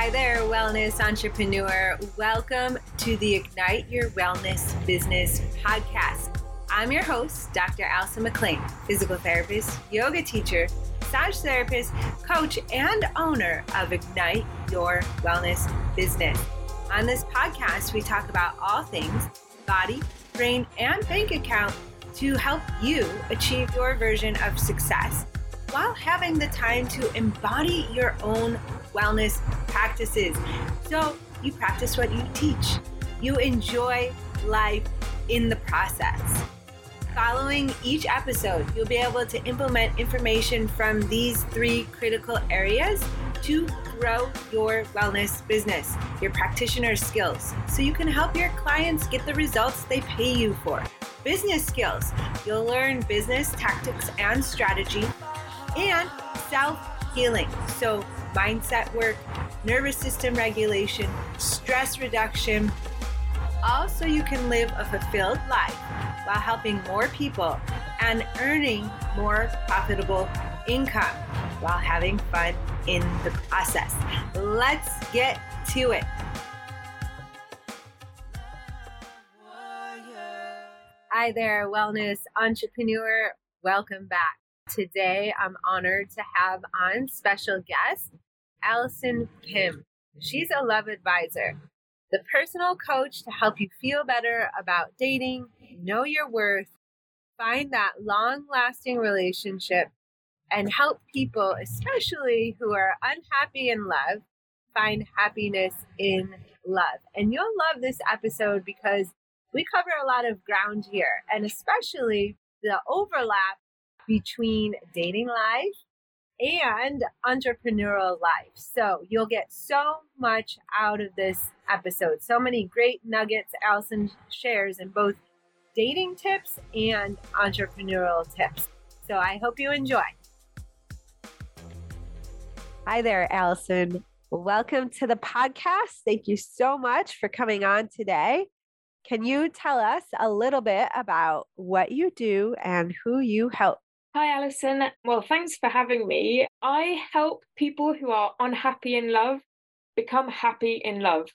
Hi there, wellness entrepreneur. Welcome to the Ignite Your Wellness Business podcast. I'm your host, Dr. Allison McLean, physical therapist, yoga teacher, massage therapist, coach, and owner of Ignite Your Wellness Business. On this podcast, we talk about all things body, brain, and bank account to help you achieve your version of success while having the time to embody your own wellness practices. So you practice what you teach, you enjoy life in the process. Following each episode, you'll be able to implement information from these three critical areas to grow your wellness business, your practitioner skills, so you can help your clients get the results they pay you for. Business skills, you'll learn business tactics and strategy, and self healing. So, mindset work, nervous system regulation, stress reduction, all so you can live a fulfilled life while helping more people and earning more profitable income while having fun in the process. Let's get to it. Hi there, wellness entrepreneur. Welcome back. Today, I'm honored to have on special guest Alison Pym. She's a love advisor, the personal coach to help you feel better about dating, know your worth, find that long lasting relationship, and help people, especially who are unhappy in love, find happiness in love. And you'll love this episode because we cover a lot of ground here, and especially the overlap between dating life and entrepreneurial life. So you'll get so much out of this episode. So many great nuggets Allison shares in both dating tips and entrepreneurial tips. So I hope you enjoy. Hi there, Allison. Welcome to the podcast. Thank you so much for coming on today. Can you tell us a little bit about what you do and who you help? Hi, Allison. Well, thanks for having me. I help people who are unhappy in love become happy in love.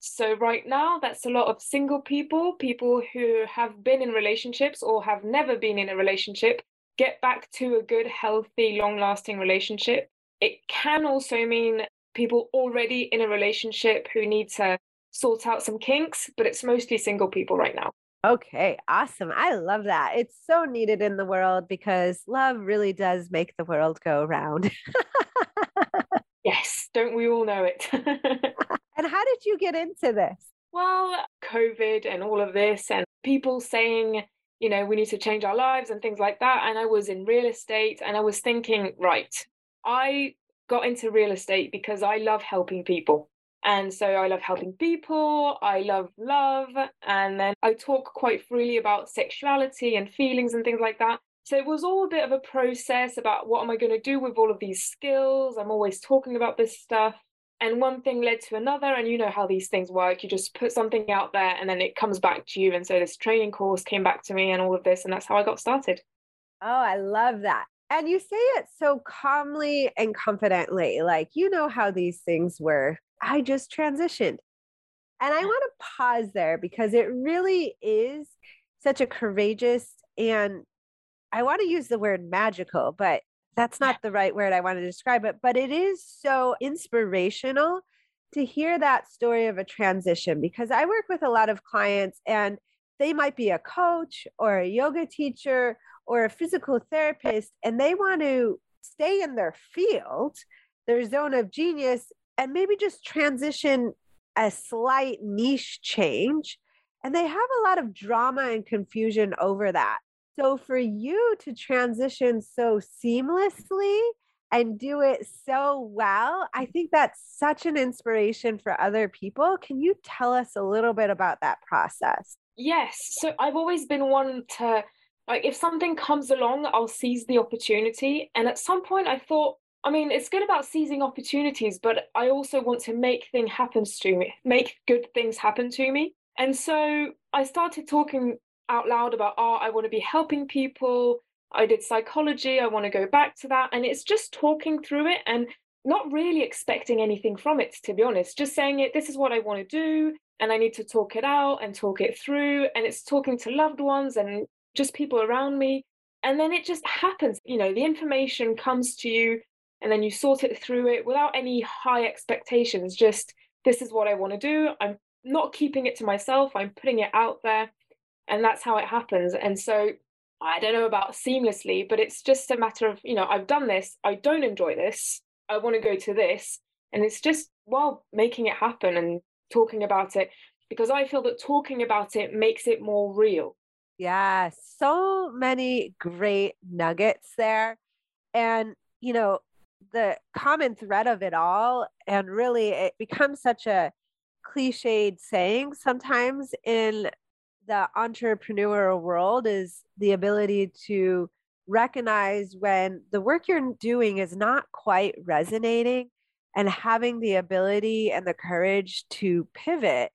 So, right now, that's a lot of single people, people who have been in relationships or have never been in a relationship, get back to a good, healthy, long lasting relationship. It can also mean people already in a relationship who need to sort out some kinks, but it's mostly single people right now. Okay, awesome. I love that. It's so needed in the world because love really does make the world go round. yes, don't we all know it? and how did you get into this? Well, COVID and all of this, and people saying, you know, we need to change our lives and things like that. And I was in real estate and I was thinking, right, I got into real estate because I love helping people. And so I love helping people, I love love, and then I talk quite freely about sexuality and feelings and things like that. So it was all a bit of a process about what am I going to do with all of these skills? I'm always talking about this stuff. And one thing led to another, and you know how these things work. You just put something out there and then it comes back to you. And so this training course came back to me and all of this, and that's how I got started. Oh, I love that. And you say it so calmly and confidently, like you know how these things work I just transitioned. And I want to pause there because it really is such a courageous and I want to use the word magical, but that's not the right word I want to describe it. But it is so inspirational to hear that story of a transition because I work with a lot of clients and they might be a coach or a yoga teacher or a physical therapist and they want to stay in their field, their zone of genius, and maybe just transition a slight niche change. And they have a lot of drama and confusion over that. So for you to transition so seamlessly and do it so well, I think that's such an inspiration for other people. Can you tell us a little bit about that process? Yes. So I've always been one to like if something comes along, I'll seize the opportunity. And at some point I thought, I mean, it's good about seizing opportunities, but I also want to make things happen to me, make good things happen to me. And so I started talking out loud about art. I want to be helping people. I did psychology. I want to go back to that. And it's just talking through it. And not really expecting anything from it, to be honest, just saying it, this is what I want to do. And I need to talk it out and talk it through. And it's talking to loved ones and just people around me. And then it just happens. You know, the information comes to you and then you sort it through it without any high expectations. Just, this is what I want to do. I'm not keeping it to myself, I'm putting it out there. And that's how it happens. And so I don't know about seamlessly, but it's just a matter of, you know, I've done this, I don't enjoy this, I want to go to this. And it's just, well, making it happen and talking about it because I feel that talking about it makes it more real. Yeah, so many great nuggets there. And, you know, the common thread of it all, and really it becomes such a cliched saying sometimes in the entrepreneurial world is the ability to recognize when the work you're doing is not quite resonating and having the ability and the courage to pivot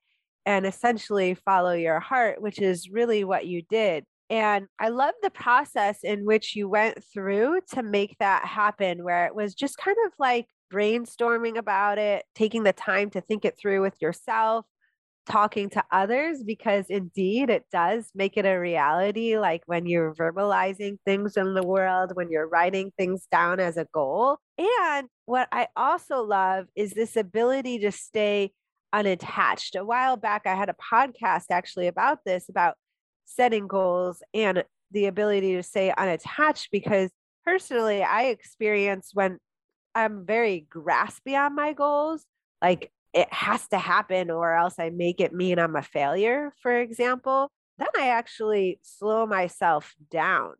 and essentially follow your heart, which is really what you did. And I love the process in which you went through to make that happen, where it was just kind of like brainstorming about it, taking the time to think it through with yourself, talking to others because indeed it does make it a reality. Like when you're verbalizing things in the world, when you're writing things down as a goal. And what I also love is this ability to stay unattached. A while back, I had a podcast actually about this, about setting goals and the ability to stay unattached because personally, I experience when I'm very graspy on my goals, like it has to happen or else I make it mean I'm a failure, for example, then I actually slow myself down.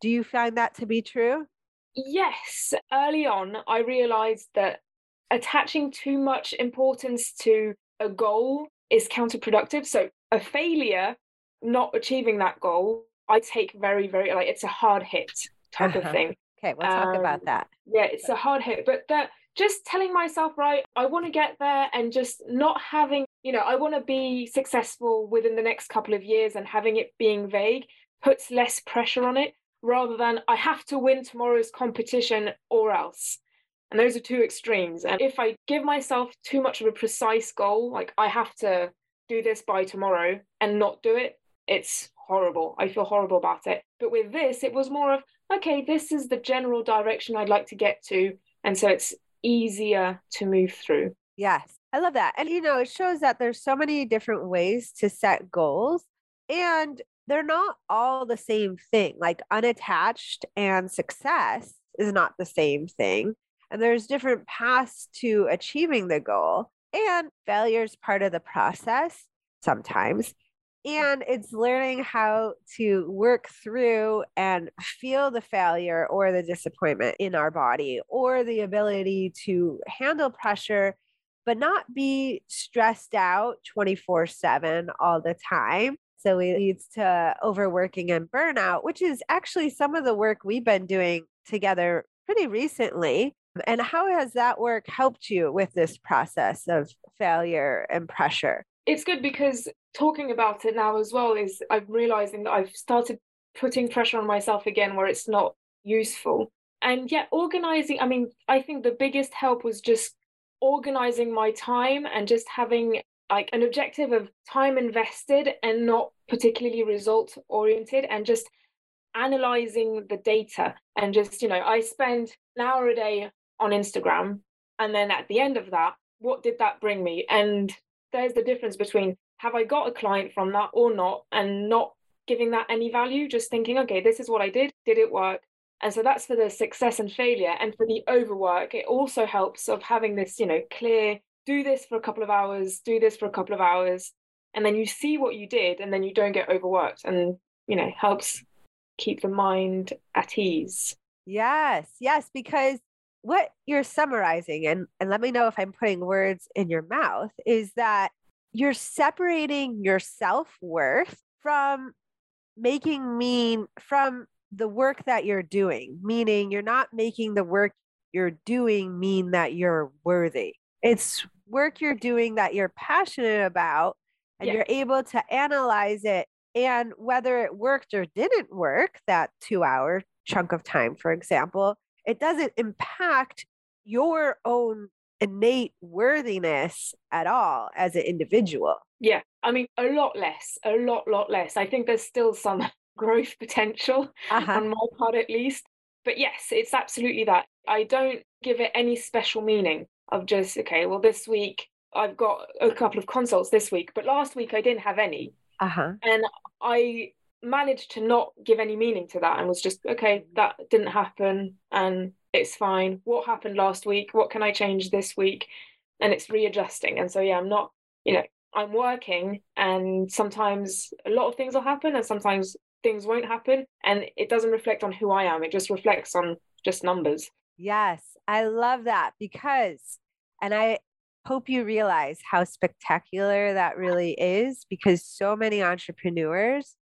Do you find that to be true? Yes. Early on, I realized that attaching too much importance to a goal is counterproductive. So, a failure not achieving that goal, I take very, very like it's a hard hit type of thing. Okay, we'll talk um, about that. Yeah, it's a hard hit, but that just telling myself, right, I want to get there and just not having, you know, I want to be successful within the next couple of years and having it being vague puts less pressure on it rather than I have to win tomorrow's competition or else. And those are two extremes. And if I give myself too much of a precise goal, like I have to do this by tomorrow and not do it, it's horrible. I feel horrible about it. But with this, it was more of, okay, this is the general direction I'd like to get to. And so it's easier to move through. Yes, I love that. And, you know, it shows that there's so many different ways to set goals and they're not all the same thing. Like unattached and success is not the same thing. And there's different paths to achieving the goal. And failure is part of the process sometimes and it's learning how to work through and feel the failure or the disappointment in our body or the ability to handle pressure but not be stressed out 24 7 all the time. So it leads to overworking and burnout which is actually some of the work we've been doing together pretty recently. And how has that work helped you with this process of failure and pressure it's good because talking about it now as well is I'm realizing that I've started putting pressure on myself again where it's not useful. And yet, organizing, I mean, I think the biggest help was just organizing my time and just having like an objective of time invested and not particularly result oriented and just analyzing the data and just you know i spend an hour a day on instagram and then at the end of that what did that bring me and there's the difference between have I got a client from that or not, and not giving that any value, just thinking, okay, this is what I did, did it work? And so that's for the success and failure. And for the overwork, it also helps of having this, you know, clear, do this for a couple of hours, do this for a couple of hours. And then you see what you did, and then you don't get overworked and, you know, helps keep the mind at ease. Yes, yes, because what you're summarizing, and, and let me know if I'm putting words in your mouth, is that you're separating your self worth from making mean from the work that you're doing, meaning you're not making the work you're doing mean that you're worthy. It's work you're doing that you're passionate about, and yes. you're able to analyze it. And whether it worked or didn't work, that two hour chunk of time, for example, it doesn't impact your own innate worthiness at all as an individual. Yeah, I mean, a lot less, a lot, lot less. I think there's still some growth potential uh-huh. on my part, at least. But yes, it's absolutely that. I don't give it any special meaning of just, okay, well, this week I've got a couple of consults this week, but last week I didn't have any. Uh-huh. And I managed to not give any meaning to that and was just, okay, mm. that didn't happen and it's fine. What happened last week? What can I change this week? And it's readjusting. And so, yeah, I'm not, you know, I'm working and sometimes a lot of things will happen and sometimes things won't happen. And it doesn't reflect on who I am, it just reflects on just numbers. Yes, I love that because, and I hope you realize how spectacular that really is because so many entrepreneurs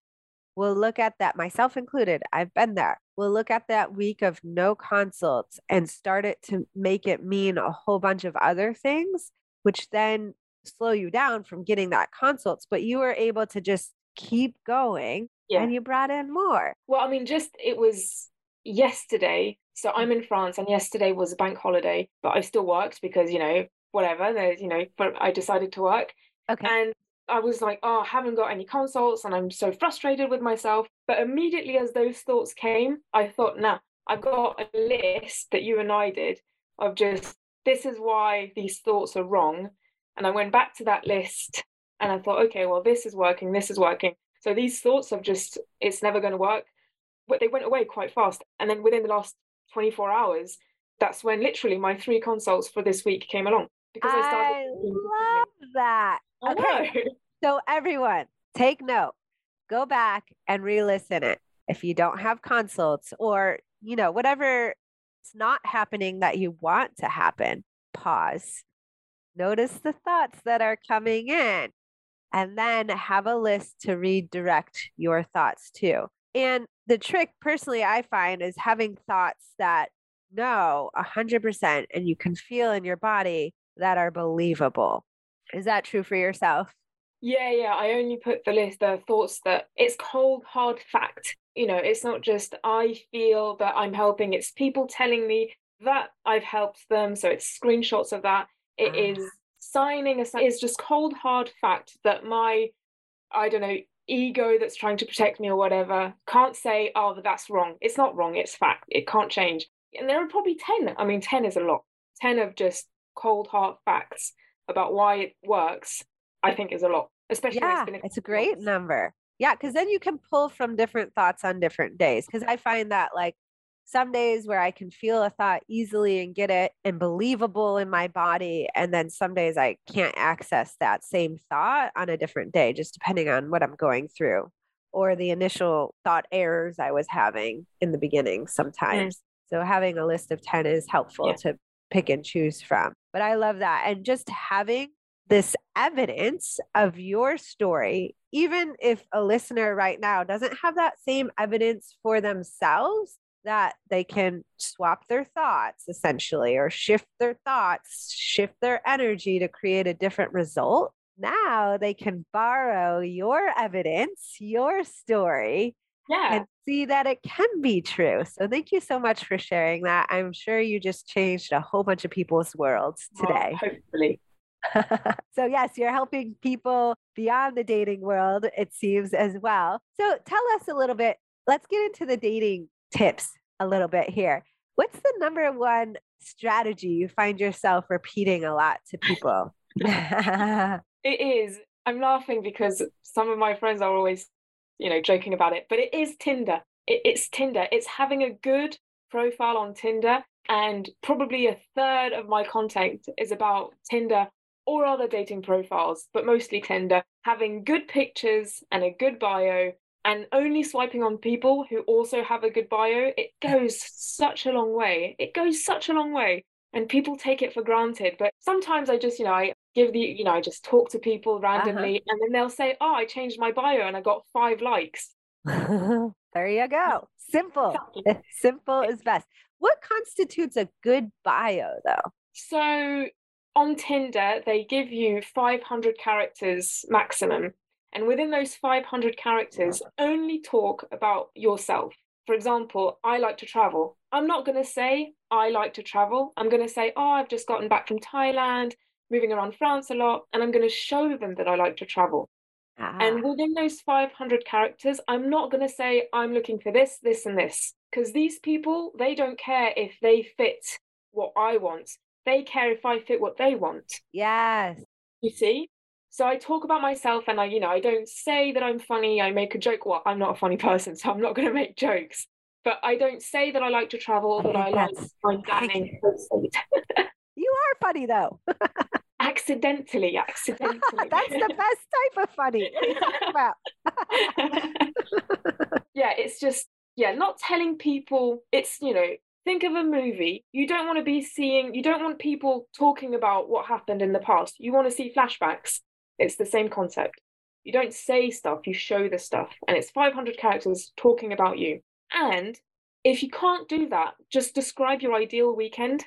will look at that, myself included, I've been there. We'll look at that week of no consults and start it to make it mean a whole bunch of other things, which then slow you down from getting that consults. But you were able to just keep going yeah. and you brought in more. Well, I mean, just it was yesterday. So I'm in France and yesterday was a bank holiday, but I still worked because, you know, whatever, there's, you know, but I decided to work. Okay. And I was like, oh, I haven't got any consults and I'm so frustrated with myself. But immediately as those thoughts came, I thought, nah, I got a list that you and I did of just this is why these thoughts are wrong. And I went back to that list and I thought, okay, well, this is working, this is working. So these thoughts of just, it's never going to work, but they went away quite fast. And then within the last 24 hours, that's when literally my three consults for this week came along because I. I love that. Okay. So everyone, take note. Go back and re-listen it. If you don't have consults or, you know, whatever it's not happening that you want to happen, pause. Notice the thoughts that are coming in and then have a list to redirect your thoughts to. And the trick personally I find is having thoughts that no, 100% and you can feel in your body that are believable. Is that true for yourself? Yeah, yeah. I only put the list, the thoughts that it's cold, hard fact. You know, it's not just I feel that I'm helping, it's people telling me that I've helped them. So it's screenshots of that. It is ah. signing a it's just cold, hard fact that my, I don't know, ego that's trying to protect me or whatever can't say, oh, that's wrong. It's not wrong, it's fact. It can't change. And there are probably 10. I mean, 10 is a lot. 10 of just cold, hard facts about why it works, I think is a lot. Especially yeah, it's, it's a great months. number. Yeah, because then you can pull from different thoughts on different days. Because I find that like some days where I can feel a thought easily and get it and believable in my body. And then some days I can't access that same thought on a different day, just depending on what I'm going through or the initial thought errors I was having in the beginning sometimes. Mm. So having a list of 10 is helpful yeah. to pick and choose from. But I love that. And just having this evidence of your story, even if a listener right now doesn't have that same evidence for themselves, that they can swap their thoughts essentially or shift their thoughts, shift their energy to create a different result. Now they can borrow your evidence, your story, yeah. and see that it can be true. So thank you so much for sharing that. I'm sure you just changed a whole bunch of people's worlds today. Oh, hopefully. so yes, you're helping people beyond the dating world, it seems as well. So tell us a little bit. Let's get into the dating tips a little bit here. What's the number one strategy you find yourself repeating a lot to people? it is. I'm laughing because some of my friends are always you know, joking about it, but it is Tinder. It, it's Tinder. It's having a good profile on Tinder. And probably a third of my content is about Tinder or other dating profiles, but mostly Tinder, having good pictures and a good bio and only swiping on people who also have a good bio, it goes such a long way. It goes such a long way. And people take it for granted. But sometimes I just, you know, I give the you know i just talk to people uh-huh. randomly uh-huh. and then they'll say oh i changed my bio and i got five likes there you go simple simple is best what constitutes a good bio though so on tinder they give you 500 characters maximum and within those 500 characters only talk about yourself for example i like to travel I'm not going to say I like to travel. I'm going to say, oh, I've just gotten back from Thailand, moving around France a lot, and I'm going to show them that I like to travel. Ah. And within those 500 characters, I'm not going to say I'm looking for this, this, and this, because these people, they don't care if they fit what I want. They care if I fit what they want. Yes. You see? So I talk about myself and I, you know, I don't say that I'm funny. I make a joke. Well, I'm not a funny person, so I'm not going to make jokes. But I don't say that I like to travel, that I like fine dining. you are funny though. accidentally, accidentally. That's the best type of funny. yeah, it's just yeah, not telling people. It's you know, think of a movie. You don't want to be seeing. You don't want people talking about what happened in the past. You want to see flashbacks. It's the same concept. You don't say stuff. You show the stuff, and it's 500 characters talking about you. And if you can't do that, just describe your ideal weekend.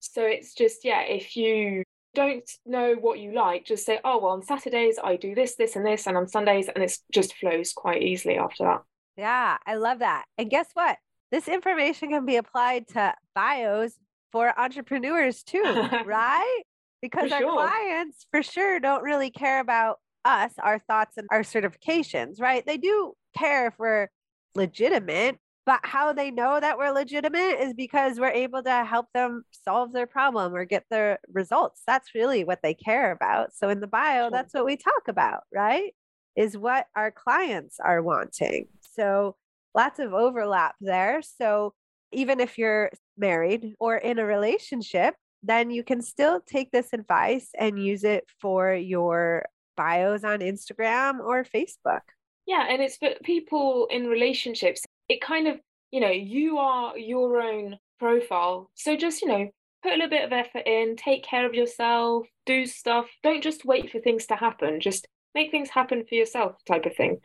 So it's just, yeah, if you don't know what you like, just say, oh, well, on Saturdays I do this, this, and this, and on Sundays, and it just flows quite easily after that. Yeah, I love that. And guess what? This information can be applied to bios for entrepreneurs too, right? Because our clients for sure don't really care about us, our thoughts, and our certifications, right? They do care if we're legitimate, but how they know that we're legitimate is because we're able to help them solve their problem or get their results. That's really what they care about. So in the bio, sure. that's what we talk about, right? Is what our clients are wanting. So lots of overlap there. So even if you're married or in a relationship, then you can still take this advice and use it for your bios on Instagram or Facebook. Yeah, and it's for people in relationships it kind of, you know, you are your own profile. So just, you know, put a little bit of effort in, take care of yourself, do stuff. Don't just wait for things to happen. Just make things happen for yourself type of thing.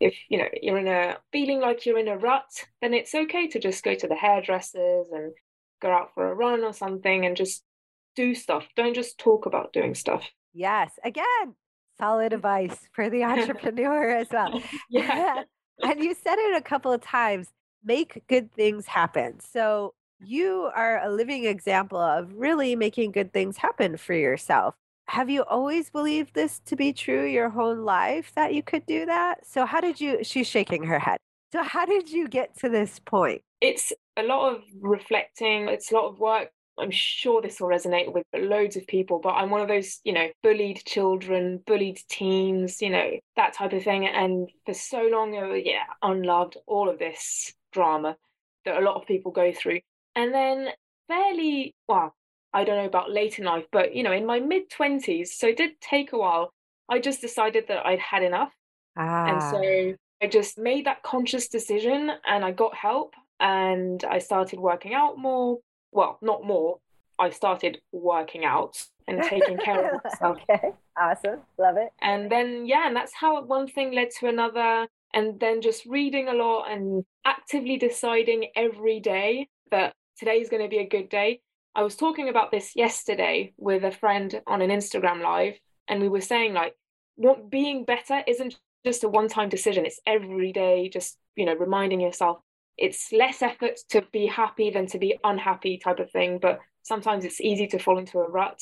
If you know you're in a feeling like you're in a rut, then it's okay to just go to the hairdressers and go out for a run or something and just do stuff. Don't just talk about doing stuff. Yes. Again, solid mm. advice for the entrepreneur as well. yeah and you said it a couple of times make good things happen. So you are a living example of really making good things happen for yourself. Have you always believed this to be true your whole life that you could do that? So, how did you? She's shaking her head. So, how did you get to this point? It's a lot of reflecting, it's a lot of work I'm sure this will resonate with loads of people, but I'm one of those, you know, bullied children, bullied teens, you know, that type of thing. And for so long, uh, yeah, unloved, all of this drama that a lot of people go through. And then fairly, well, I don't know about late in life, but, you know, in my mid 20s, so it did take a while, I just decided that I'd had enough. Ah. And so I just made that conscious decision and I got help and I started working out more well, not more. I started working out and taking care of myself. okay, awesome, love it. And then yeah, and that's how one thing led to another, and then just reading a lot and actively deciding every day that today is going to be a good day. I was talking about this yesterday with a friend on an Instagram live, and we were saying like, what being better isn't just a one-time decision; it's every day. Just you know, reminding yourself it's less effort to be happy than to be unhappy type of thing but sometimes it's easy to fall into a rut.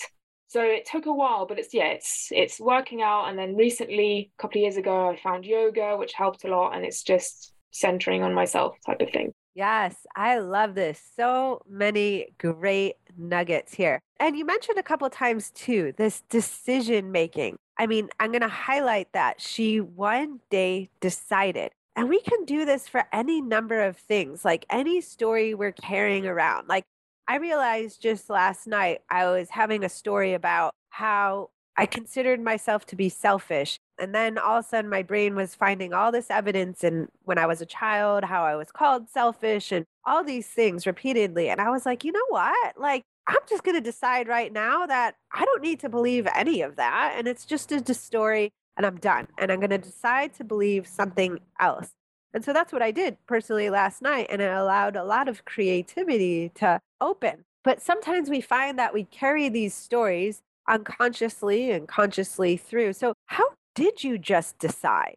So it took a while but it's yeah it's it's working out. And then recently a couple of years ago i found yoga which helped a lot and it's just centering on myself type of thing. Yes i love this. So many great nuggets here. And you mentioned a couple of times too this decision making i mean i'm going to highlight that she one day decided and we can do this for any number of things, like any story we're carrying around. Like I realized just last night, I was having a story about how I considered myself to be selfish. And then all of a sudden, my brain was finding all this evidence. And when I was a child, how I was called selfish and all these things repeatedly. And I was like, you know what? Like, I'm just going to decide right now that I don't need to believe any of that. And it's just a story and I'm done. And I'm going to decide to believe something else. And so that's what I did personally last night. And it allowed a lot of creativity to open. But sometimes we find that we carry these stories unconsciously and consciously through. So, how did you just decide?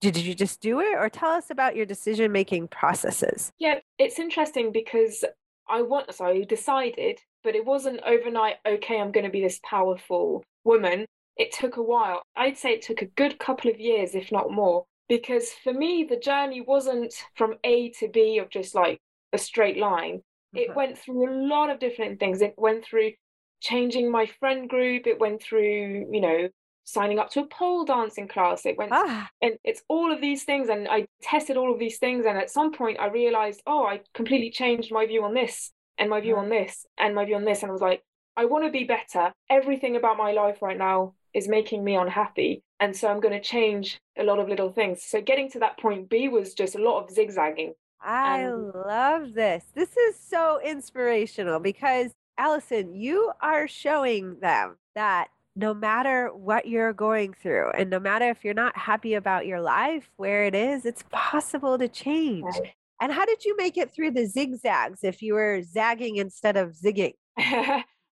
did you just do it or tell us about your decision making processes? Yeah, it's interesting because I want so I decided, but it wasn't overnight, okay, I'm going to be this powerful woman. It took a while. I'd say it took a good couple of years, if not more, because for me, the journey wasn't from A to B of just like a straight line. It mm-hmm. went through a lot of different things. It went through changing my friend group. It went through, you know, signing up to a pole dancing class. It went, ah. and it's all of these things. And I tested all of these things. And at some point, I realized, oh, I completely changed my view on this and my view on this and my view on this. And I was like, I want to be better. Everything about my life right now is making me unhappy. And so I'm going to change a lot of little things. So getting to that point B was just a lot of zigzagging. I um, love this. This is so inspirational because Allison, you are showing them that no matter what you're going through, and no matter if you're not happy about your life, where it is, it's possible to change. Right. And how did you make it through the zigzags if you were zagging instead of zigging?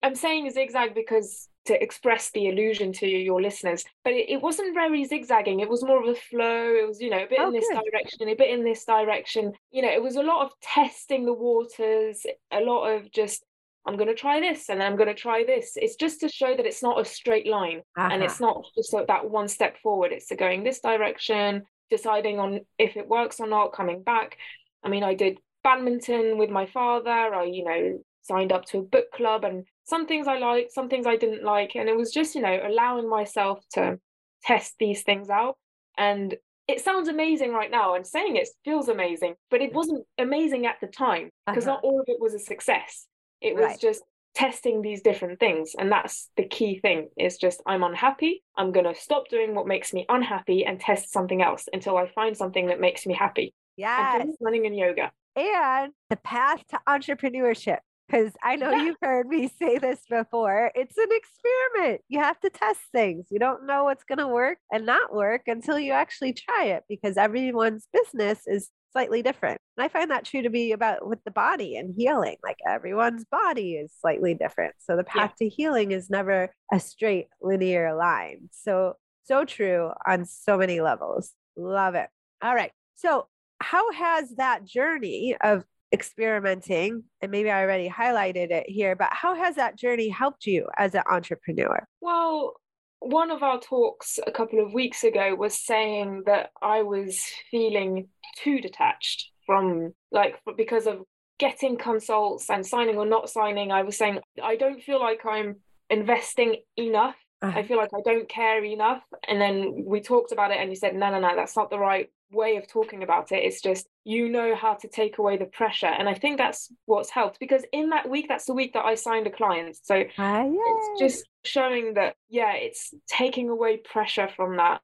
I'm saying zigzag because to express the illusion to your listeners, but it, it, wasn't very zigzagging. It was more of a flow. It was, you know, a bit oh, in this good. direction, a bit in this direction. You know, it was a lot of testing the waters, a lot of just I'm going to try this and then I'm going to try this. It's just to show that it's not a straight line uh-huh. and it's not just that one step forward. It's going this direction, deciding on if it works or not, coming back. I mean, I did badminton with my father. I, you know, signed up to a book club and some things I liked, some things I didn't like. And it was just, you know, allowing myself to test these things out. And it sounds amazing right now and saying it feels amazing, but it wasn't amazing at the time because uh-huh. not all of it was a success it was right. just testing these different things. And that's the key thing is just I'm unhappy. I'm going to stop doing what makes me unhappy and test something else until I find something that makes me happy. Yeah. Running and yoga. And the path to entrepreneurship. Because I know yeah. you've heard me say this before. It's an experiment. You have to test things. You don't know what's going to work and not work until you actually try it because everyone's business is slightly different. And I find that true to be about with the body and healing. Like everyone's body is slightly different. So the path yeah. to healing is never a straight linear line. So, so true on so many levels. Love it. All right. So, how has that journey of experimenting, and maybe I already highlighted it here, but how has that journey helped you as an entrepreneur? Well, one of our talks a couple of weeks ago was saying that I was feeling too detached from like because of getting consults and signing or not signing. I was saying I don't feel like I'm investing enough. Uh-huh. I feel like I don't care enough. And then we talked about it and you said, no, no, no, that's not the right way of talking about it. It's just you know how to take away the pressure. And I think that's what's helped because in that week, that's the week that I signed a client. So ah, it's just showing that, yeah, it's taking away pressure from that.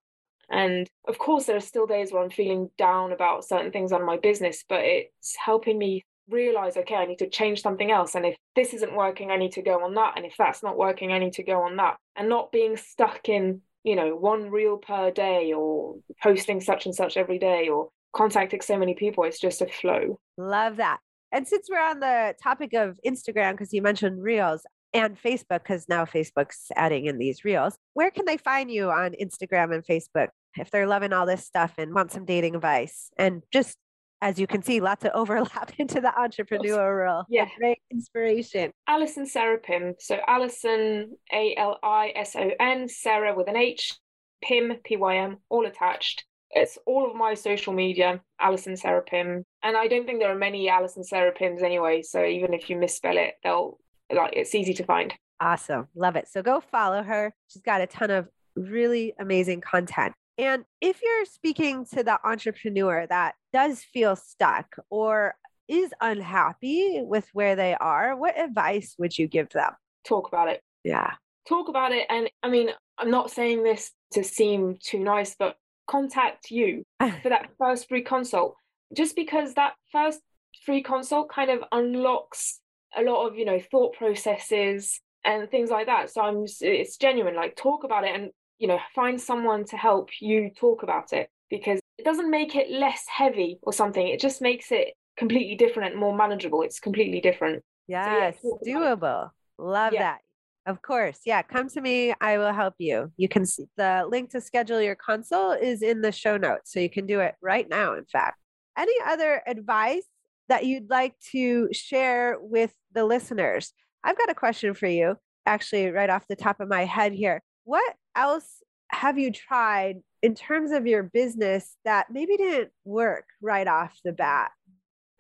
And of course, there are still days where I'm feeling down about certain things on my business, but it's helping me realize, okay, I need to change something else. And if this isn't working, I need to go on that. And if that's not working, I need to go on that. And not being stuck in you know, one reel per day or posting such and such every day or contacting so many people. It's just a flow. Love that. And since we're on the topic of Instagram, because you mentioned reels and Facebook, because now Facebook's adding in these reels, where can they find you on Instagram and Facebook if they're loving all this stuff and want some dating advice and just as you can see, lots of overlap into the entrepreneurial. role. Yeah. Great inspiration. Alison Sarah-Pym. So Alison, A L I S O N, Sarah with an H, Pym, P Y M, all attached. It's all of my social media, Alison Sarah-Pym. And I don't think there are many Alison Sarah-Pyms anyway. So even if you misspell it, they'll like it's easy to find. Awesome. Love it. So go follow her. She's got a ton of really amazing content. And if you're speaking to the entrepreneur that does feel stuck or is unhappy with where they are, what advice would you give them? Talk about it. Yeah. Talk about it. And I mean, I'm not saying this to seem too nice, but contact you for that first free consult. Just because that first free consult kind of unlocks a lot of, you know, thought processes and things like that. So I'm it's genuine. Like talk about it and you know find someone to help you talk about it because it doesn't make it less heavy or something it just makes it completely different and more manageable it's completely different yes so yeah, doable love yeah. that Of course. Yeah. Come to me. I will help you. You can see the link to schedule your consult is in the show notes. So you can do it right now, in fact. Any other advice that you'd like to share with the listeners? I've got a question for you, actually, right off the top of my head here. What else have you tried in terms of your business that maybe didn't work right off the bat?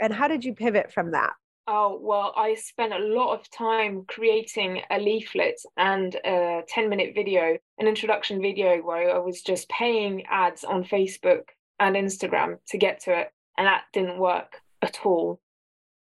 And how did you pivot from that? Oh, well, I spent a lot of time creating a leaflet and a 10 minute video, an introduction video where I was just paying ads on Facebook and Instagram to get to it. And that didn't work at all.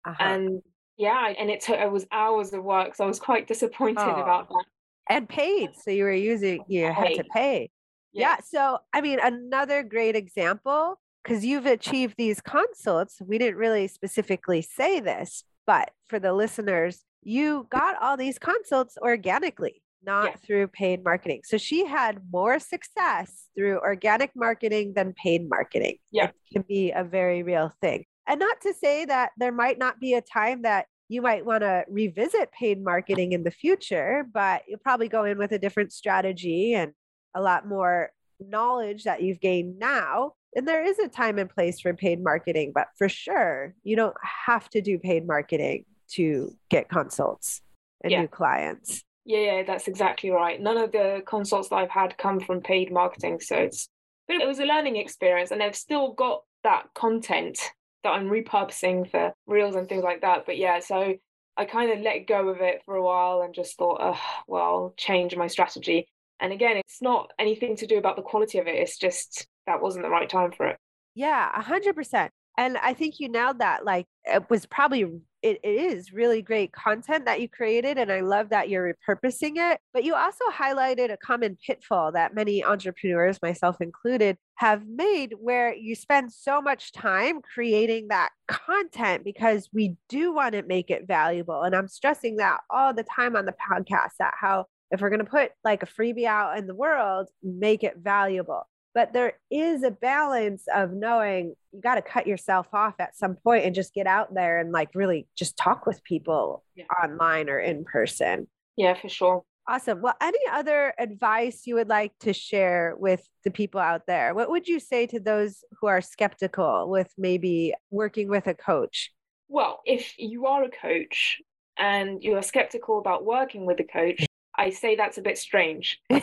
Uh-huh. And yeah, and it took, it was hours of work. So I was quite disappointed oh. about that. And paid. So you were using, you had to pay. Yeah. yeah. So, I mean, another great example, because you've achieved these consults. We didn't really specifically say this, but for the listeners, you got all these consults organically, not yes. through paid marketing. So she had more success through organic marketing than paid marketing. Yeah. It can be a very real thing. And not to say that there might not be a time that you might want to revisit paid marketing in the future, but you'll probably go in with a different strategy and a lot more knowledge that you've gained now and there is a time and place for paid marketing, but for sure, you don't have to do paid marketing to get consults and yeah. new clients. Yeah, yeah, that's exactly right. None of the consults that I've had come from paid marketing. So it's, but it was a learning experience, and I've still got that content that I'm repurposing for reels and things like that. But yeah, so I kind of let go of it for a while and just thought, oh, well, change my strategy. And again, it's not anything to do about the quality of it. It's just that wasn't the right time for it. Yeah, a hundred percent. And I think you nailed that. Like it was probably it, it is really great content that you created. And I love that you're repurposing it. But you also highlighted a common pitfall that many entrepreneurs, myself included, have made where you spend so much time creating that content because we do want to make it valuable. And I'm stressing that all the time on the podcast that how if we're going to put like a freebie out in the world, make it valuable but there is a balance of knowing you got to cut yourself off at some point and just get out there and like really just talk with people yeah. online or in person. Yeah, for sure. Awesome. Well, any other advice you would like to share with the people out there? What would you say to those who are skeptical with maybe working with a coach? Well, if you are a coach and you are skeptical about working with a coach, I say that's a bit strange. I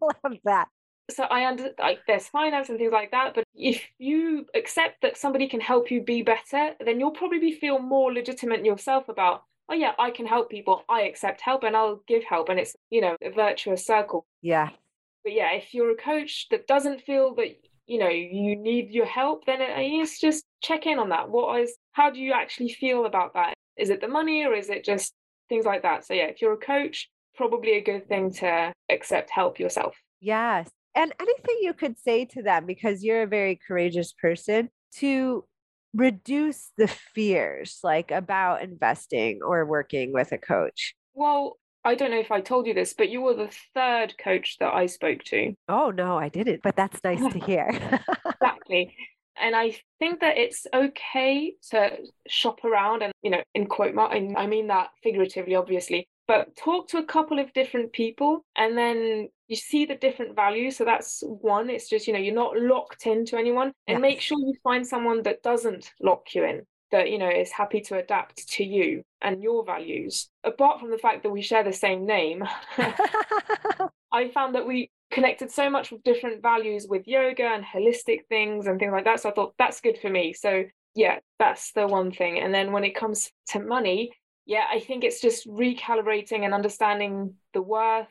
love that so I under like there's finance and things like that, but if you accept that somebody can help you be better, then you'll probably feel more legitimate yourself about, oh yeah, I can help people. I accept help and I'll give help, and it's you know a virtuous circle. Yeah. But yeah, if you're a coach that doesn't feel that you know you need your help, then it's just check in on that. What is how do you actually feel about that? Is it the money or is it just things like that? So yeah, if you're a coach, probably a good thing to accept help yourself. Yes and anything you could say to them because you're a very courageous person to reduce the fears like about investing or working with a coach? Well i don't know if i told you this but you were the third coach that i spoke to. Oh no i didn't but that's nice to hear. Exactly. And i think that it's okay to shop around and you know in quote mark and i mean that figuratively obviously but talk to a couple of different people and then you see the different values so that's one it's just you know you're not locked into anyone and yes. make sure you find someone that doesn't lock you in that you know is happy to adapt to you and your values apart from the fact that we share the same name i found that we connected so much with different values with yoga and holistic things and things like that so i thought that's good for me so yeah that's the one thing and then when it comes to money yeah, I think it's just recalibrating and understanding the worth.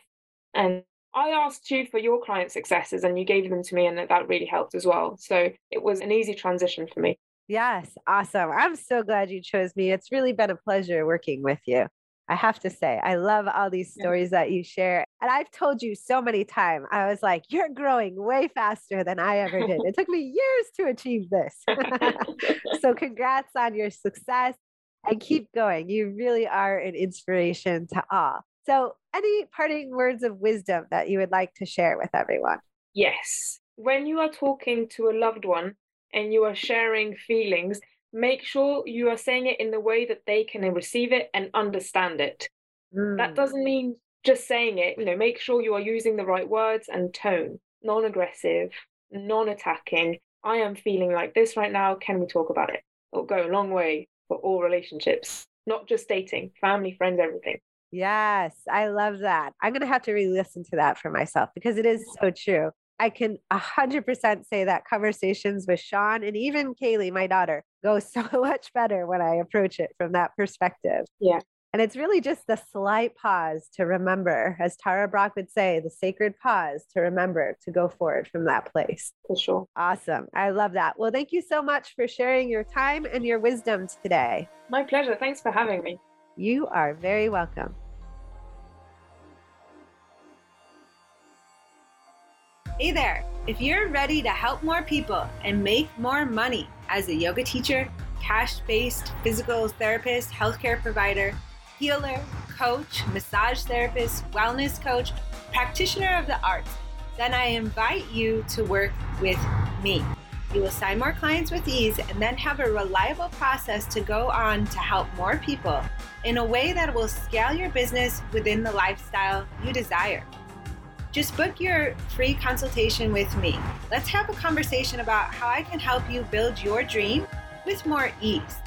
And I asked you for your client successes and you gave them to me, and that really helped as well. So it was an easy transition for me. Yes, awesome. I'm so glad you chose me. It's really been a pleasure working with you. I have to say, I love all these stories that you share. And I've told you so many times, I was like, you're growing way faster than I ever did. it took me years to achieve this. so, congrats on your success and keep going. You really are an inspiration to all. So, any parting words of wisdom that you would like to share with everyone? Yes. When you are talking to a loved one and you are sharing feelings, make sure you are saying it in the way that they can receive it and understand it. Mm. That doesn't mean just saying it, you know, make sure you are using the right words and tone, non aggressive, non attacking. I am feeling like this right now. Can we talk about it? It'll go a long way for all relationships, not just dating, family, friends, everything. Yes, I love that. I'm going to have to re listen to that for myself because it is so true. I can 100% say that conversations with Sean and even Kaylee, my daughter, go so much better when I approach it from that perspective. Yeah. And it's really just the slight pause to remember, as Tara Brach would say, the sacred pause to remember to go forward from that place. For sure. Awesome. I love that. Well, thank you so much for sharing your time and your wisdom today. My pleasure. Thanks for having me. You are very welcome. Hey there! If you're ready to help more people and make more money as a yoga teacher, cash based physical therapist, healthcare provider, healer, coach, massage therapist, wellness coach, practitioner of the arts, then I invite you to work with me. You will sign more clients with ease and then have a reliable process to go on to help more people in a way that will scale your business within the lifestyle you desire. Just book your free consultation with me. Let's have a conversation about how I can help you build your dream with more ease.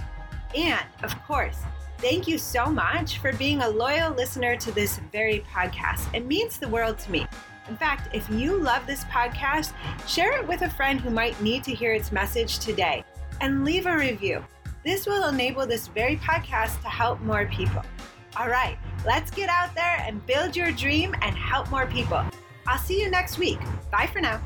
And of course, thank you so much for being a loyal listener to this very podcast. It means the world to me. In fact, if you love this podcast, share it with a friend who might need to hear its message today and leave a review. This will enable this very podcast to help more people. All right, let's get out there and build your dream and help more people. I'll see you next week. Bye for now.